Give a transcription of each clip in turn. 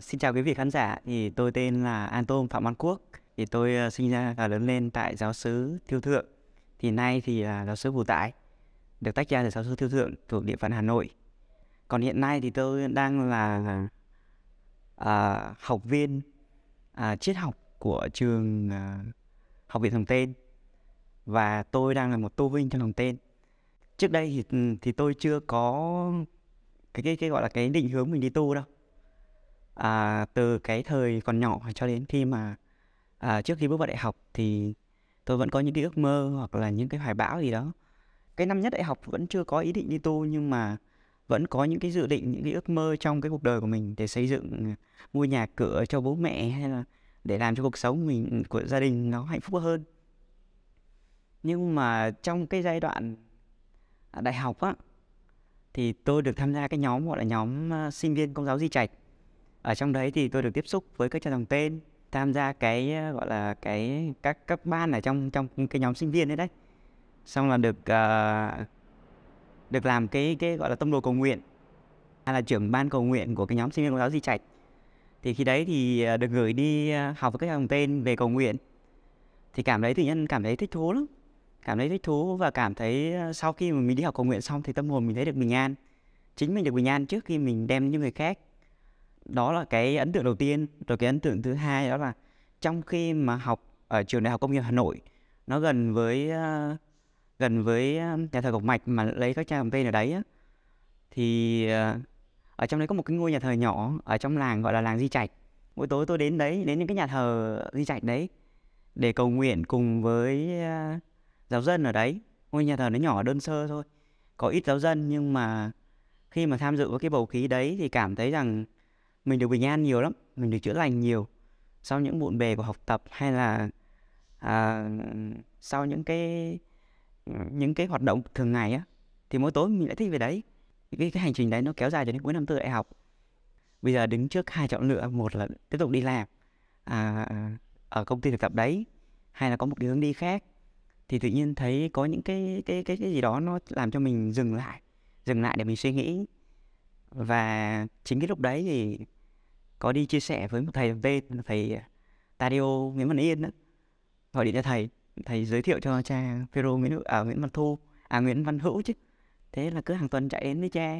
Xin chào quý vị khán giả, thì tôi tên là An Tôm Phạm Văn Quốc. Thì tôi uh, sinh ra và lớn lên tại giáo sứ Thiêu Thượng. Thì nay thì là giáo sứ Vũ Tải, được tách ra từ giáo sứ Thiêu Thượng thuộc địa phận Hà Nội. Còn hiện nay thì tôi đang là à, học viên à, triết học của trường à, học viện Hồng Tên và tôi đang là một tu vinh trong Hồng Tên. Trước đây thì ừ, thì tôi chưa có cái cái cái gọi là cái định hướng mình đi tu đâu à, từ cái thời còn nhỏ cho đến khi mà à, trước khi bước vào đại học thì tôi vẫn có những cái ước mơ hoặc là những cái hoài bão gì đó. Cái năm nhất đại học vẫn chưa có ý định đi tu nhưng mà vẫn có những cái dự định những cái ước mơ trong cái cuộc đời của mình để xây dựng mua nhà cửa cho bố mẹ hay là để làm cho cuộc sống mình của gia đình nó hạnh phúc hơn. Nhưng mà trong cái giai đoạn à, đại học á thì tôi được tham gia cái nhóm gọi là nhóm à, sinh viên công giáo di trạch ở trong đấy thì tôi được tiếp xúc với các cha dòng tên tham gia cái ờ, gọi là cái các các ban ở trong trong cái nhóm sinh viên đấy đấy. Xong là được uh, được làm cái cái gọi là tâm đồ cầu nguyện hay là trưởng ban cầu nguyện của cái nhóm sinh viên công giáo di trạch. Thì khi đấy thì ờ, được gửi đi học với các dòng tên về cầu nguyện. Thì cảm thấy tự nhiên cảm thấy thích thú lắm. Cảm thấy thích thú và cảm thấy sau khi mà mình đi học cầu nguyện xong thì tâm hồn mình thấy được bình an. Chính mình được bình an trước khi mình đem những người khác đó là cái ấn tượng đầu tiên. Rồi cái ấn tượng thứ hai đó là trong khi mà học ở trường đại học công nghiệp hà nội nó gần với uh, gần với ờ, nhà thờ Ngọc Mạch mà lấy các trang làm tên ở đấy á, thì uh, ở trong đấy có một cái ngôi nhà thờ nhỏ ở trong làng gọi là làng Di Trạch. Mỗi tối tôi đến đấy đến những cái nhà thờ Di Trạch đấy để cầu nguyện cùng với uh, giáo dân ở đấy. Ngôi nhà thờ nó nhỏ đơn sơ thôi có ít giáo dân nhưng mà khi mà tham dự với cái bầu khí đấy thì cảm thấy rằng mình được bình an nhiều lắm mình được chữa lành nhiều. Sau những bộn bề của học tập hay là à, sau những cái những cái hoạt động thường ngày á thì mỗi tối mình lại thích về đấy. Cái cái hành trình đấy nó kéo dài cho đến cuối năm tư đại học. Bây giờ đứng trước hai chọn lựa một là tiếp tục đi làm à, ở công ty thực tập đấy hay là có một cái hướng đi khác thì tự nhiên thấy có những cái cái cái cái gì đó nó làm cho mình dừng lại dừng lại để mình suy nghĩ. Và chính cái lúc đấy thì có đi chia sẻ với một thầy tên là thầy à, Tadio Nguyễn Văn Yên đó. gọi điện cho thầy thầy giới thiệu cho cha Phêrô Nguyễn à, Nguyễn Văn Thu à Nguyễn Văn Hữu chứ. Thế là cứ hàng tuần chạy đến với cha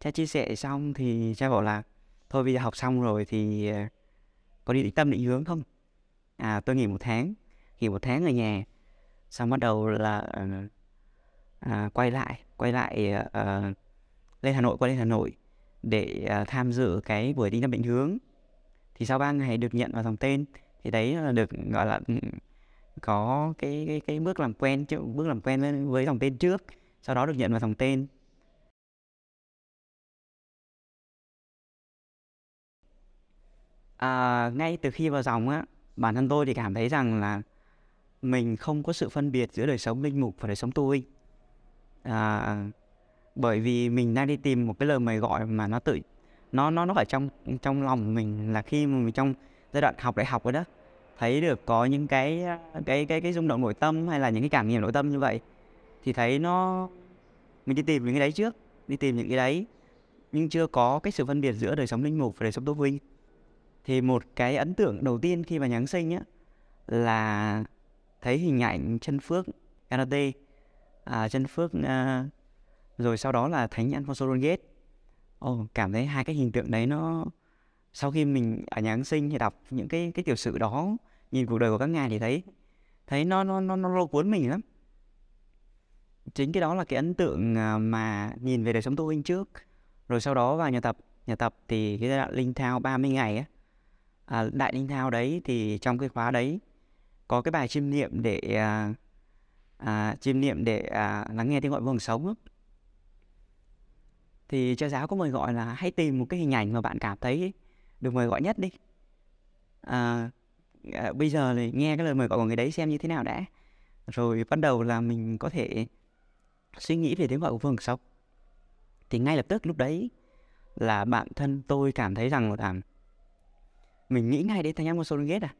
cha chia sẻ xong thì cha bảo là thôi bây giờ học xong rồi thì à, có đi định tâm định hướng không? À tôi nghỉ một tháng nghỉ một tháng ở nhà. Xong bắt đầu là à, à quay lại quay lại à, lên Hà Nội quay lên Hà Nội để uh, tham dự cái buổi đi năm định hướng. Thì sau 3 ngày được nhận vào dòng tên thì đấy là được gọi là ừ, có cái cái cái bước làm quen chứ bước làm quen với, với dòng tên trước sau đó được nhận vào dòng tên. À, ngay từ khi vào dòng á bản thân tôi thì cảm thấy rằng là mình không có sự phân biệt giữa đời sống linh mục và đời sống tu linh à, bởi vì mình đang đi tìm một cái lời mời gọi mà nó tự nó nó nó ở trong trong lòng mình là khi mà mình trong giai đoạn học đại học rồi đó thấy được có những cái cái cái cái rung động nội tâm hay là những cái cảm nghiệm nội tâm như vậy thì thấy nó mình đi tìm những cái đấy trước đi tìm những cái đấy nhưng chưa có cái sự phân biệt giữa đời sống linh mục và đời sống tu huynh thì một cái ấn tượng đầu tiên khi mà nhắn sinh á là thấy hình ảnh chân phước Canate à, chân phước uh, rồi sau đó là thánh Alfonso Rodriguez Ồ, cảm thấy hai cái hình tượng đấy nó sau khi mình ở nhà sinh thì đọc những cái cái tiểu sử đó nhìn cuộc đời của các ngài thì thấy thấy nó nó nó nó lôi cuốn mình lắm. Chính cái đó là cái ấn tượng à, mà nhìn về đời sống tu huynh trước. Rồi sau đó vào nhà tập nhà tập thì cái giai đoạn linh thao 30 ngày á à, đại linh thao đấy thì trong cái khóa đấy có cái bài chiêm niệm để à, à, chiêm niệm để à, lắng nghe tiếng gọi vầng sống á thì cha giáo có mời gọi là hãy tìm một cái hình ảnh mà bạn cảm thấy được mời gọi nhất đi. À, à, bây giờ thì nghe cái lời mời gọi của người đấy xem như thế nào đã. Rồi bắt đầu là mình có thể suy nghĩ về tiếng gọi của phương sống thì ngay lập tức lúc đấy là bản thân tôi cảm thấy rằng là mình nghĩ ngay đến thánh Amos Solingate à.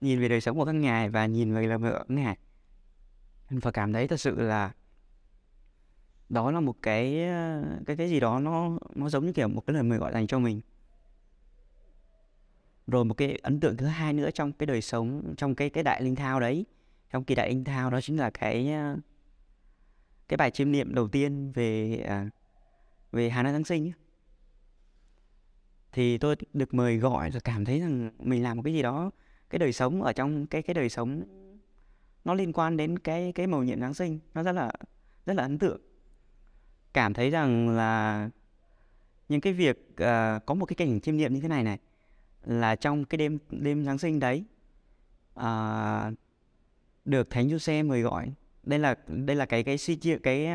Nhìn về đời sống của các ngài và nhìn về lời mời gọi của ngài. Và cảm thấy thật sự là đó là một cái ờ, cái cái gì đó nó nó giống như kiểu một cái lời mời gọi dành cho mình. Rồi một cái ấn tượng thứ hai nữa trong cái đời sống trong cái cái đại linh thao đấy. Trong kỳ đại linh thao đó chính là cái ờ, cái bài chiêm niệm đầu tiên về à, về Hà Nội Giáng sinh ấy. thì tôi được mời gọi rồi cảm thấy rằng mình làm một cái gì đó cái đời sống ở trong cái cái đời sống nó liên quan đến cái cái mầu nhiệm Giáng sinh nó rất là rất là ấn tượng cảm thấy rằng là những cái việc uh, có một cái cảnh chiêm niệm như thế này này là trong cái đêm đêm Giáng sinh đấy uh, được Thánh Giuse mời gọi. Đây là đây là cái cái suy chia cái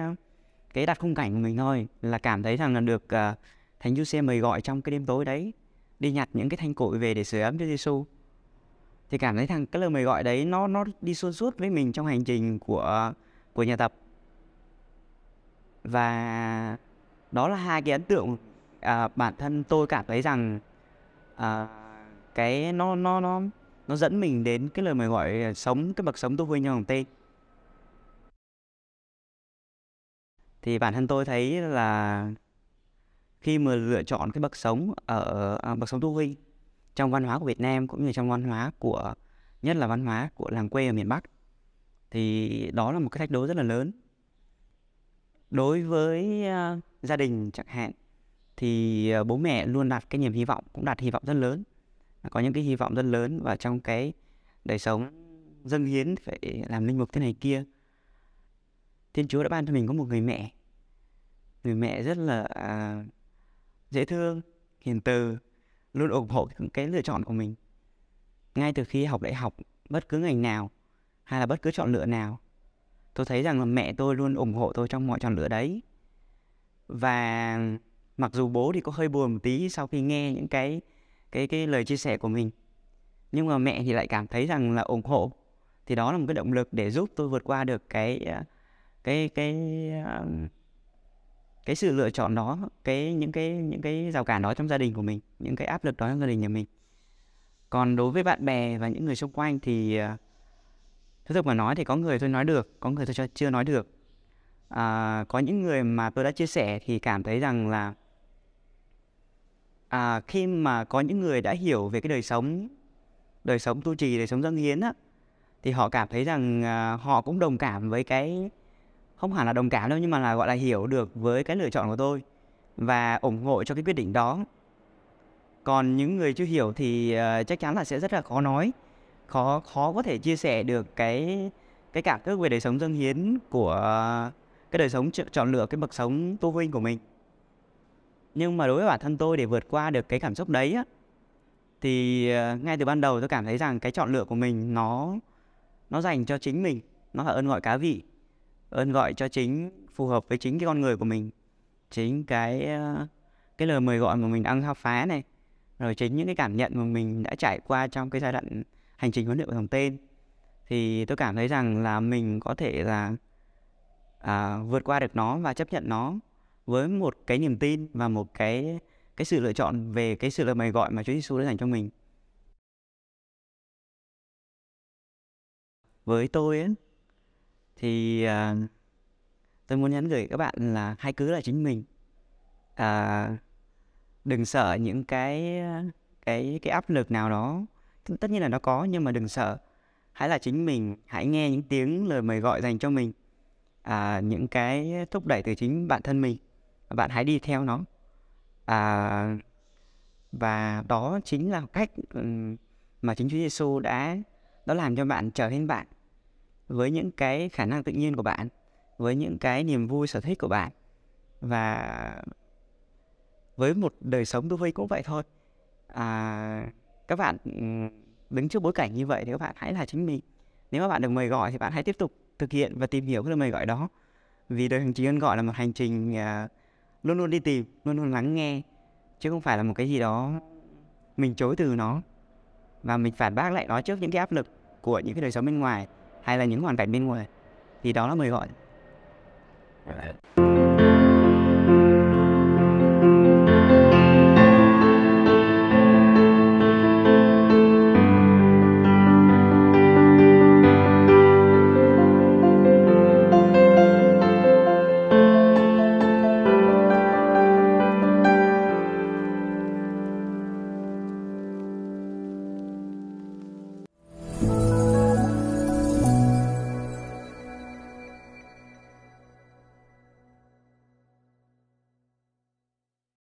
cái đặt khung cảnh của mình thôi là cảm thấy rằng là được uh, Thánh Giuse mời gọi trong cái đêm tối đấy đi nhặt những cái thanh cội về để sửa ấm cho Giêsu thì cảm thấy rằng cái lời mời gọi đấy nó nó đi xuyên suốt với mình trong hành trình của của nhà tập và đó là hai cái ấn tượng à, bản thân tôi cảm thấy rằng à, cái nó nó nó nó dẫn mình đến cái lời mời gọi sống cái bậc sống tu vui nhau tên. Thì bản thân tôi thấy là khi mà lựa chọn cái bậc sống ở à, bậc sống tu huy trong văn hóa của Việt Nam cũng như trong văn hóa của nhất là văn hóa của làng quê ở miền Bắc thì đó là một cái thách đố rất là lớn đối với uh, gia đình chẳng hạn thì uh, bố mẹ luôn đặt cái niềm hy vọng cũng đặt hy vọng rất lớn. Có những cái hy vọng rất lớn và trong cái đời sống dâng hiến phải làm linh mục thế này kia. Thiên chúa đã ban cho mình có một người mẹ. Người mẹ rất là uh, dễ thương hiền từ luôn ủng hộ cái lựa chọn của mình. Ngay từ khi học đại học bất cứ ngành nào hay là bất cứ chọn lựa nào tôi thấy rằng là mẹ tôi luôn ủng hộ tôi trong mọi chọn lựa đấy. Và mặc dù bố thì có hơi buồn một tí sau khi nghe những cái cái cái lời chia sẻ của mình. Nhưng mà mẹ thì lại cảm thấy rằng là ủng hộ. Thì đó là một cái động lực để giúp tôi vượt qua được cái cái cái um, cái sự lựa chọn đó, cái, những cái những cái rào cản đó trong gia đình của mình, những cái áp lực đó trong gia đình nhà mình. Còn đối với bạn bè và những người xung quanh thì à, Thực thực mà nói thì có người tôi nói được, có người tôi chưa nói được. À, có những người mà tôi đã chia sẻ thì cảm thấy rằng là à, khi mà có những người đã hiểu về cái đời sống đời sống tu trì, đời sống dâng hiến á, thì họ cảm thấy rằng à, họ cũng đồng cảm với cái không hẳn là đồng cảm đâu nhưng mà là gọi là hiểu được với cái lựa chọn của tôi và ủng hộ cho cái quyết định đó. Còn những người chưa hiểu thì uh, chắc chắn là sẽ rất là khó nói khó khó có thể chia sẻ được cái cái cảm thức về đời sống dâng hiến của cái đời sống chọn lựa, cái bậc sống tu huynh của mình. Nhưng mà đối với bản thân tôi để vượt qua được cái cảm xúc đấy á, thì ờ, ngay từ ban đầu tôi cảm thấy rằng cái chọn lựa của mình nó nó dành cho chính mình, nó là ơn gọi cá vị, ơn gọi cho chính, phù hợp với chính cái con người của mình, chính cái ờ, cái lời mời gọi mà mình đang khám phá này, rồi chính những cái cảm nhận mà mình đã trải qua trong cái giai đoạn hành trình huấn luyện của dòng tên thì tôi cảm thấy rằng là mình có thể là à, vượt qua được nó và chấp nhận nó với một cái niềm tin và một cái cái sự lựa chọn về cái sự lời mời gọi mà Chúa Giêsu đã dành cho mình. Với tôi ấy, thì à, tôi muốn nhắn gửi các bạn là hãy cứ là chính mình. À, đừng sợ những cái cái cái áp lực nào đó tất nhiên là nó có nhưng mà đừng sợ. Hãy là chính mình hãy nghe những tiếng lời mời gọi dành cho mình. À, những cái thúc đẩy từ chính bản thân mình. Bạn hãy đi theo nó. À, và đó chính là cách mà chính Chúa Giêsu đã đó làm cho bạn trở nên bạn. Với những cái khả năng tự nhiên của bạn với những cái niềm vui sở thích của bạn. Và với một đời sống tu vi cũng vậy thôi. À, các bạn đứng trước bối cảnh như vậy thì các bạn hãy là chính mình. Nếu mà bạn được mời gọi thì bạn hãy tiếp tục thực hiện và tìm hiểu cái lời mời gọi đó. Vì đời hành trình ơn gọi là một hành trình uh, luôn luôn đi tìm luôn luôn lắng nghe chứ không phải là một cái gì đó mình chối từ nó. Và mình phản bác lại nó trước những cái áp lực của những cái đời sống bên ngoài hay là những hoàn cảnh bên ngoài. Thì đó là mời gọi. Dạ.